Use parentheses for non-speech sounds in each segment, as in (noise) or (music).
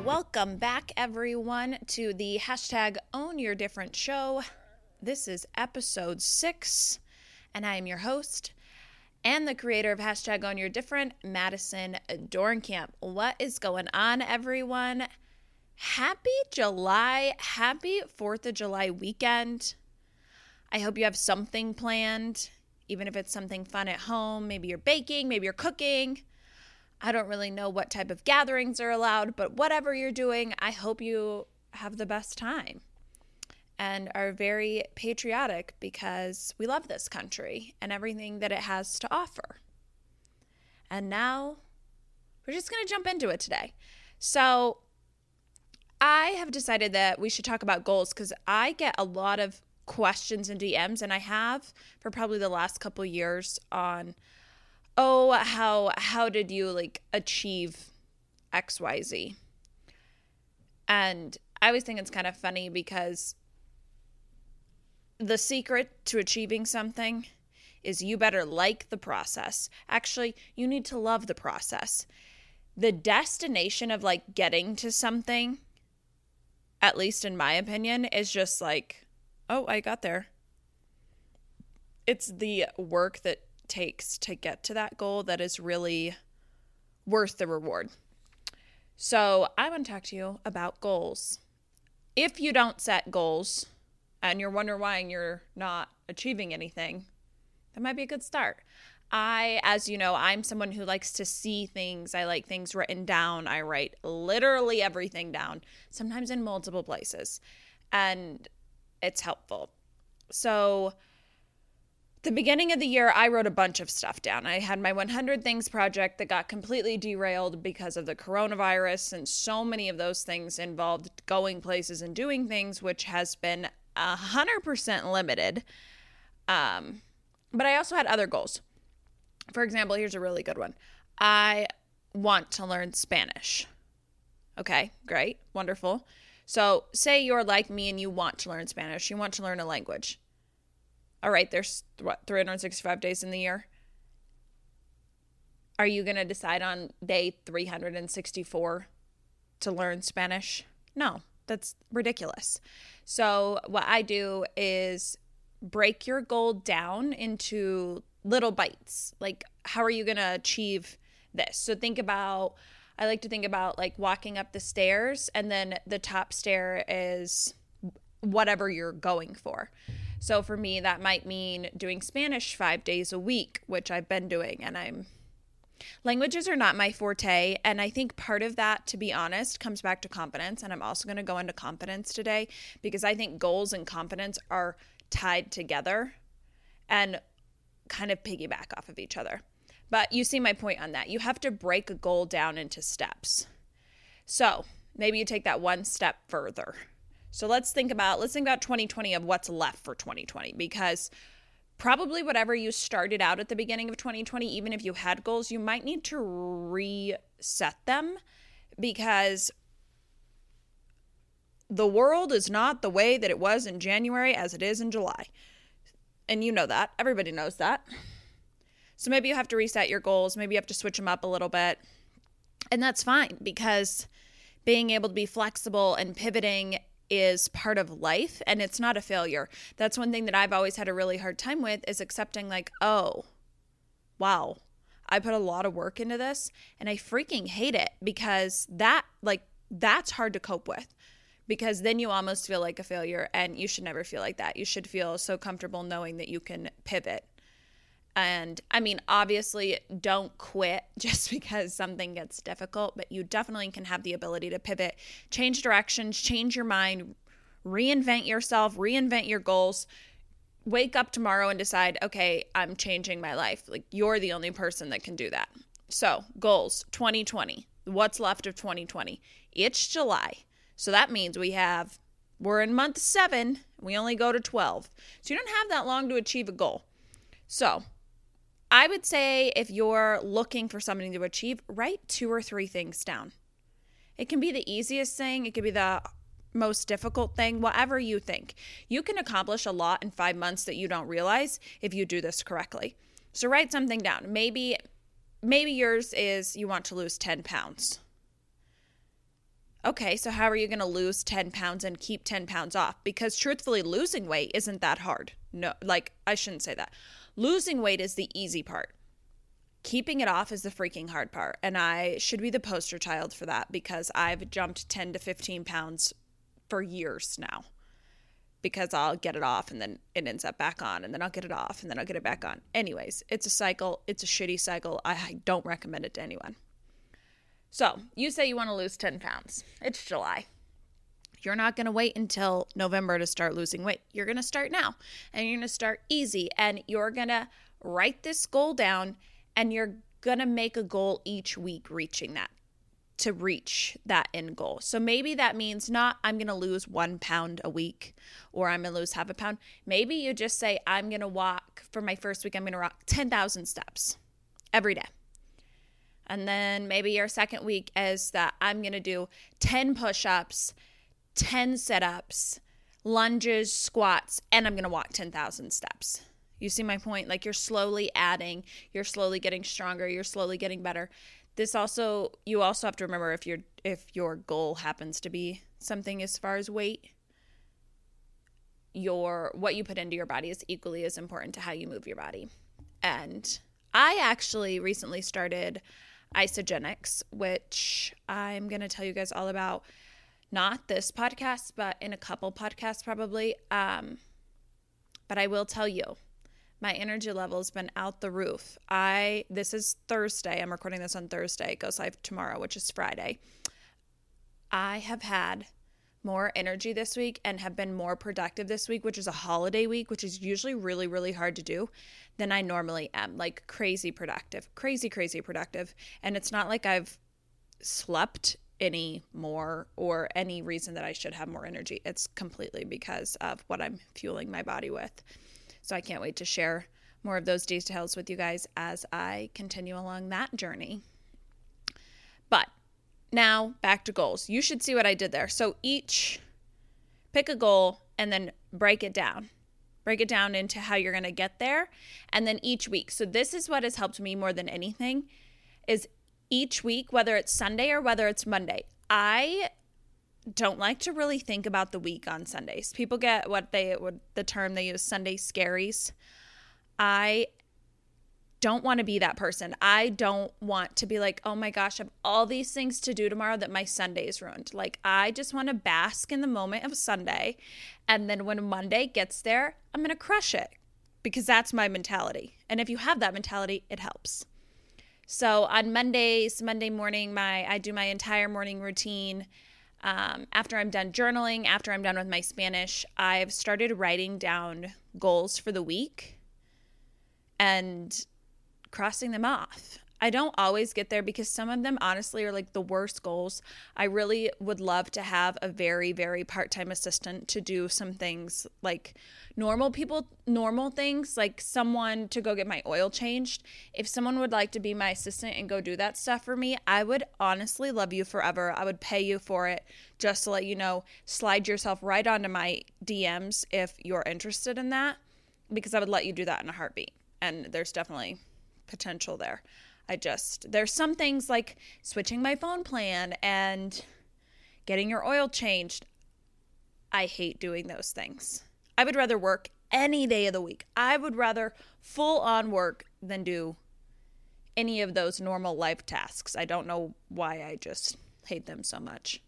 Welcome back, everyone, to the hashtag Own Your Different show. This is episode six, and I am your host and the creator of hashtag Own Your Different, Madison Dorenkamp. What is going on, everyone? Happy July. Happy 4th of July weekend. I hope you have something planned, even if it's something fun at home. Maybe you're baking, maybe you're cooking. I don't really know what type of gatherings are allowed, but whatever you're doing, I hope you have the best time and are very patriotic because we love this country and everything that it has to offer. And now we're just going to jump into it today. So, I have decided that we should talk about goals because I get a lot of questions and DMs, and I have for probably the last couple years on oh how how did you like achieve xyz and i always think it's kind of funny because the secret to achieving something is you better like the process. Actually you need to love the process. The destination of like getting to something at least in my opinion is just like oh i got there. It's the work that takes to get to that goal that is really worth the reward. So, I want to talk to you about goals. If you don't set goals and you're wondering why you're not achieving anything, that might be a good start. I, as you know, I'm someone who likes to see things. I like things written down. I write literally everything down, sometimes in multiple places, and it's helpful. So, the beginning of the year, I wrote a bunch of stuff down. I had my 100 Things project that got completely derailed because of the coronavirus, and so many of those things involved going places and doing things, which has been 100% limited. Um, but I also had other goals. For example, here's a really good one I want to learn Spanish. Okay, great, wonderful. So, say you're like me and you want to learn Spanish, you want to learn a language all right, there's what 365 days in the year. Are you going to decide on day 364 to learn Spanish? No, that's ridiculous. So, what I do is break your goal down into little bites. Like, how are you going to achieve this? So, think about, I like to think about like walking up the stairs, and then the top stair is whatever you're going for. So for me, that might mean doing Spanish five days a week, which I've been doing. And I'm, languages are not my forte. And I think part of that, to be honest, comes back to confidence. And I'm also going to go into confidence today because I think goals and confidence are tied together and kind of piggyback off of each other. But you see my point on that. You have to break a goal down into steps. So maybe you take that one step further. So let's think about let's think about 2020 of what's left for 2020 because probably whatever you started out at the beginning of 2020 even if you had goals you might need to reset them because the world is not the way that it was in January as it is in July. And you know that. Everybody knows that. So maybe you have to reset your goals, maybe you have to switch them up a little bit. And that's fine because being able to be flexible and pivoting is part of life and it's not a failure. That's one thing that I've always had a really hard time with is accepting like, "Oh, wow. I put a lot of work into this and I freaking hate it because that like that's hard to cope with." Because then you almost feel like a failure and you should never feel like that. You should feel so comfortable knowing that you can pivot and I mean, obviously, don't quit (laughs) just because something gets difficult, but you definitely can have the ability to pivot, change directions, change your mind, reinvent yourself, reinvent your goals. Wake up tomorrow and decide, okay, I'm changing my life. Like, you're the only person that can do that. So, goals 2020. What's left of 2020? It's July. So that means we have, we're in month seven. We only go to 12. So you don't have that long to achieve a goal. So, I would say if you're looking for something to achieve, write two or three things down. It can be the easiest thing, it could be the most difficult thing, whatever you think. You can accomplish a lot in five months that you don't realize if you do this correctly. So write something down. Maybe maybe yours is you want to lose 10 pounds. Okay, so how are you going to lose 10 pounds and keep 10 pounds off? Because truthfully, losing weight isn't that hard. No, like, I shouldn't say that. Losing weight is the easy part. Keeping it off is the freaking hard part. And I should be the poster child for that because I've jumped 10 to 15 pounds for years now. Because I'll get it off and then it ends up back on, and then I'll get it off and then I'll get it back on. Anyways, it's a cycle. It's a shitty cycle. I don't recommend it to anyone. So, you say you want to lose 10 pounds. It's July. You're not going to wait until November to start losing weight. You're going to start now and you're going to start easy and you're going to write this goal down and you're going to make a goal each week reaching that to reach that end goal. So maybe that means not I'm going to lose one pound a week or I'm going to lose half a pound. Maybe you just say, I'm going to walk for my first week, I'm going to walk 10,000 steps every day. And then maybe your second week is that I'm going to do 10 push ups, 10 setups, lunges, squats, and I'm going to walk 10,000 steps. You see my point? Like you're slowly adding, you're slowly getting stronger, you're slowly getting better. This also you also have to remember if your if your goal happens to be something as far as weight, your what you put into your body is equally as important to how you move your body. And I actually recently started Isagenix, which I'm going to tell you guys all about. Not this podcast, but in a couple podcasts probably. Um, but I will tell you, my energy level has been out the roof. I this is Thursday. I'm recording this on Thursday. It goes live tomorrow, which is Friday. I have had more energy this week and have been more productive this week, which is a holiday week, which is usually really, really hard to do than I normally am. Like crazy productive, crazy, crazy productive. And it's not like I've slept any more or any reason that I should have more energy. It's completely because of what I'm fueling my body with. So I can't wait to share more of those details with you guys as I continue along that journey. But now, back to goals. You should see what I did there. So each pick a goal and then break it down. Break it down into how you're going to get there and then each week. So this is what has helped me more than anything is each week whether it's Sunday or whether it's Monday. I don't like to really think about the week on Sundays. People get what they would the term they use Sunday scaries. I don't want to be that person. I don't want to be like, oh my gosh, I have all these things to do tomorrow that my Sunday is ruined. Like, I just want to bask in the moment of Sunday. And then when Monday gets there, I'm going to crush it because that's my mentality. And if you have that mentality, it helps. So on Mondays, Monday morning, my I do my entire morning routine. Um, after I'm done journaling, after I'm done with my Spanish, I've started writing down goals for the week. And crossing them off. I don't always get there because some of them honestly are like the worst goals. I really would love to have a very, very part time assistant to do some things like normal people, normal things, like someone to go get my oil changed. If someone would like to be my assistant and go do that stuff for me, I would honestly love you forever. I would pay you for it just to let you know. Slide yourself right onto my DMs if you're interested in that because I would let you do that in a heartbeat. And there's definitely potential there. I just, there's some things like switching my phone plan and getting your oil changed. I hate doing those things. I would rather work any day of the week. I would rather full on work than do any of those normal life tasks. I don't know why I just hate them so much.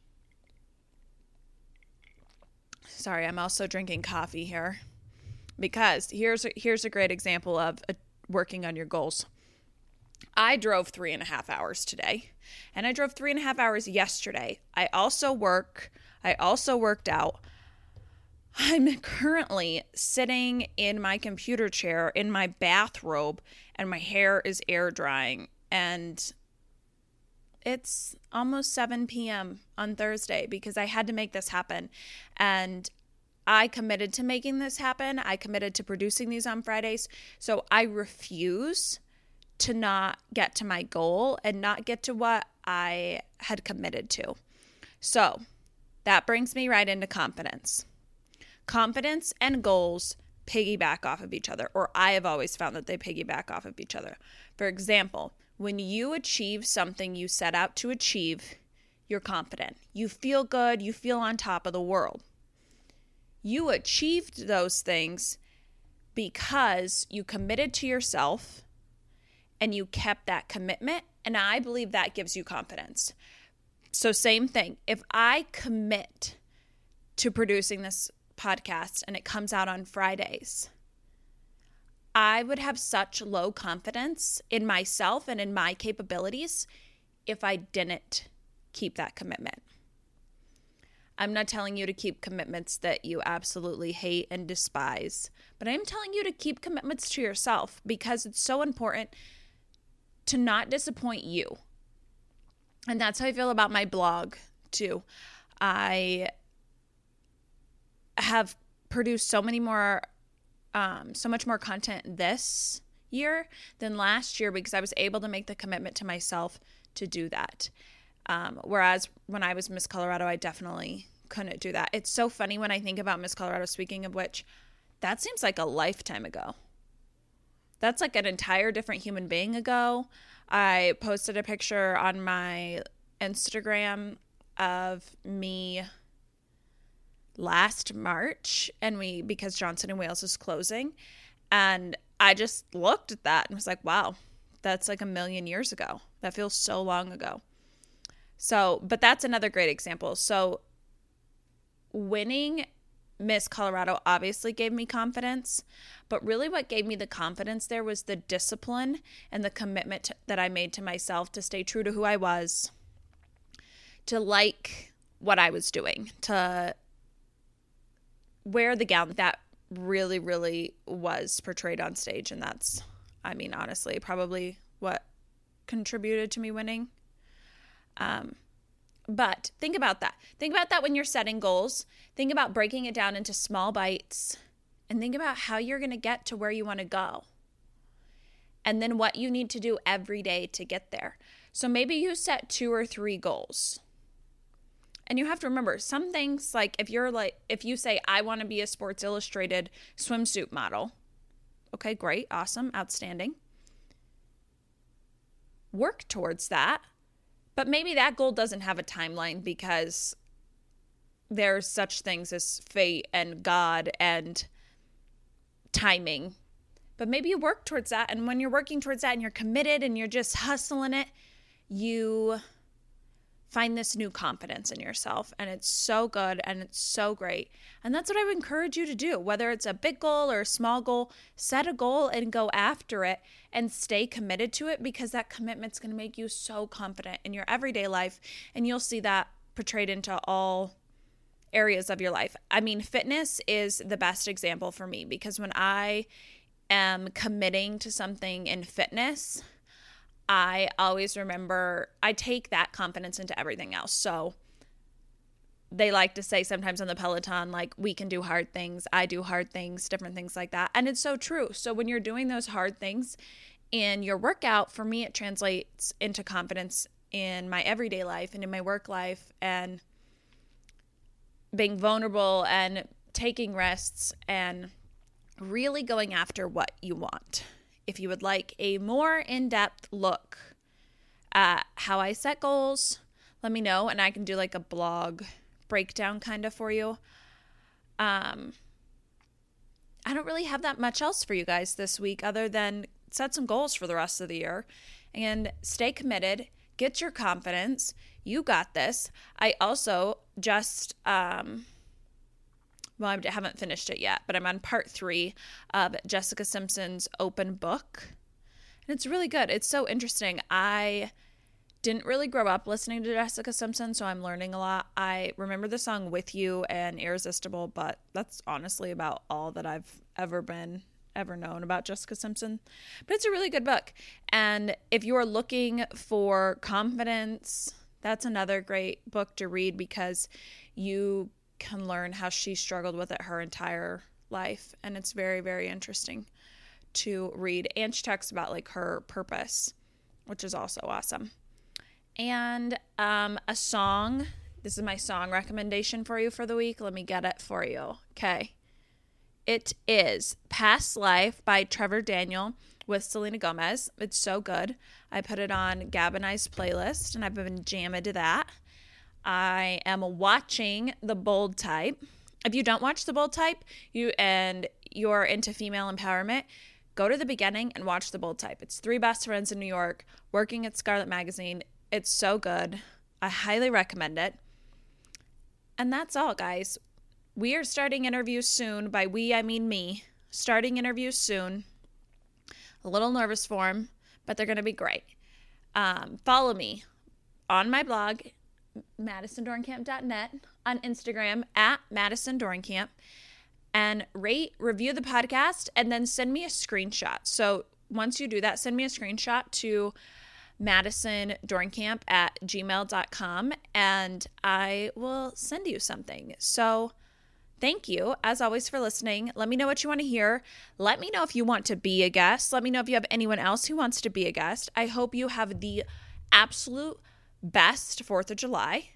Sorry, I'm also drinking coffee here because here's a, here's a great example of a, working on your goals. I drove three and a half hours today, and I drove three and a half hours yesterday. I also work, I also worked out. I'm currently sitting in my computer chair in my bathrobe, and my hair is air drying. And it's almost 7 p.m. on Thursday because I had to make this happen. And I committed to making this happen. I committed to producing these on Fridays. So I refuse to not get to my goal and not get to what I had committed to. So that brings me right into confidence. Confidence and goals piggyback off of each other, or I have always found that they piggyback off of each other. For example, when you achieve something you set out to achieve, you're confident. You feel good. You feel on top of the world. You achieved those things because you committed to yourself and you kept that commitment. And I believe that gives you confidence. So, same thing. If I commit to producing this podcast and it comes out on Fridays, I would have such low confidence in myself and in my capabilities if I didn't keep that commitment. I'm not telling you to keep commitments that you absolutely hate and despise, but I am telling you to keep commitments to yourself because it's so important to not disappoint you. And that's how I feel about my blog, too. I have produced so many more um, so much more content this year than last year because I was able to make the commitment to myself to do that. Um, whereas when I was Miss Colorado, I definitely couldn't do that. It's so funny when I think about Miss Colorado, speaking of which, that seems like a lifetime ago. That's like an entire different human being ago. I posted a picture on my Instagram of me last March and we because Johnson and Wales is closing and I just looked at that and was like, wow, that's like a million years ago. That feels so long ago. So, but that's another great example. So, winning Miss Colorado obviously gave me confidence, but really what gave me the confidence there was the discipline and the commitment to, that I made to myself to stay true to who I was, to like what I was doing, to wear the gown that really, really was portrayed on stage. And that's, I mean, honestly, probably what contributed to me winning. Um, but think about that. Think about that when you're setting goals. Think about breaking it down into small bites and think about how you're going to get to where you want to go. And then what you need to do every day to get there. So maybe you set two or three goals. And you have to remember some things like if you're like, if you say, I want to be a Sports Illustrated swimsuit model, okay, great, awesome, outstanding. Work towards that. But maybe that goal doesn't have a timeline because there's such things as fate and God and timing. But maybe you work towards that. And when you're working towards that and you're committed and you're just hustling it, you find this new confidence in yourself. And it's so good and it's so great. And that's what I would encourage you to do. Whether it's a big goal or a small goal, set a goal and go after it and stay committed to it because that commitment's going to make you so confident in your everyday life. And you'll see that portrayed into all areas of your life. I mean, fitness is the best example for me because when I am committing to something in fitness, I always remember I take that confidence into everything else. So they like to say sometimes on the Peloton, like, we can do hard things, I do hard things, different things like that. And it's so true. So when you're doing those hard things in your workout, for me, it translates into confidence in my everyday life and in my work life and being vulnerable and taking rests and really going after what you want if you would like a more in depth look at how I set goals, let me know and I can do like a blog breakdown kind of for you. Um, I don't really have that much else for you guys this week other than set some goals for the rest of the year and stay committed, get your confidence. You got this. I also just um, well, I haven't finished it yet, but I'm on part three of Jessica Simpson's open book. And it's really good. It's so interesting. I didn't really grow up listening to Jessica Simpson, so I'm learning a lot. I remember the song With You and Irresistible, but that's honestly about all that I've ever been ever known about Jessica Simpson. But it's a really good book. And if you're looking for confidence, that's another great book to read because you can learn how she struggled with it her entire life. And it's very, very interesting to read. And she talks about like her purpose, which is also awesome. And um, a song. This is my song recommendation for you for the week. Let me get it for you. Okay. It is Past Life by Trevor Daniel with Selena Gomez. It's so good. I put it on Gab and I's playlist and I've been jamming to that. I am watching The Bold Type. If you don't watch The Bold Type, you and you're into female empowerment, go to the beginning and watch The Bold Type. It's three best friends in New York working at Scarlet Magazine. It's so good. I highly recommend it. And that's all, guys. We are starting interviews soon. By we, I mean me. Starting interviews soon. A little nervous for them, but they're going to be great. Um, follow me on my blog, madisondorenkamp.net, on Instagram at madisondorenkamp, and rate, review the podcast, and then send me a screenshot. So once you do that, send me a screenshot to Madison Dorenkamp at gmail.com and I will send you something. So thank you, as always, for listening. Let me know what you want to hear. Let me know if you want to be a guest. Let me know if you have anyone else who wants to be a guest. I hope you have the absolute best 4th of July.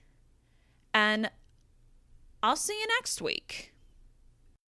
And I'll see you next week.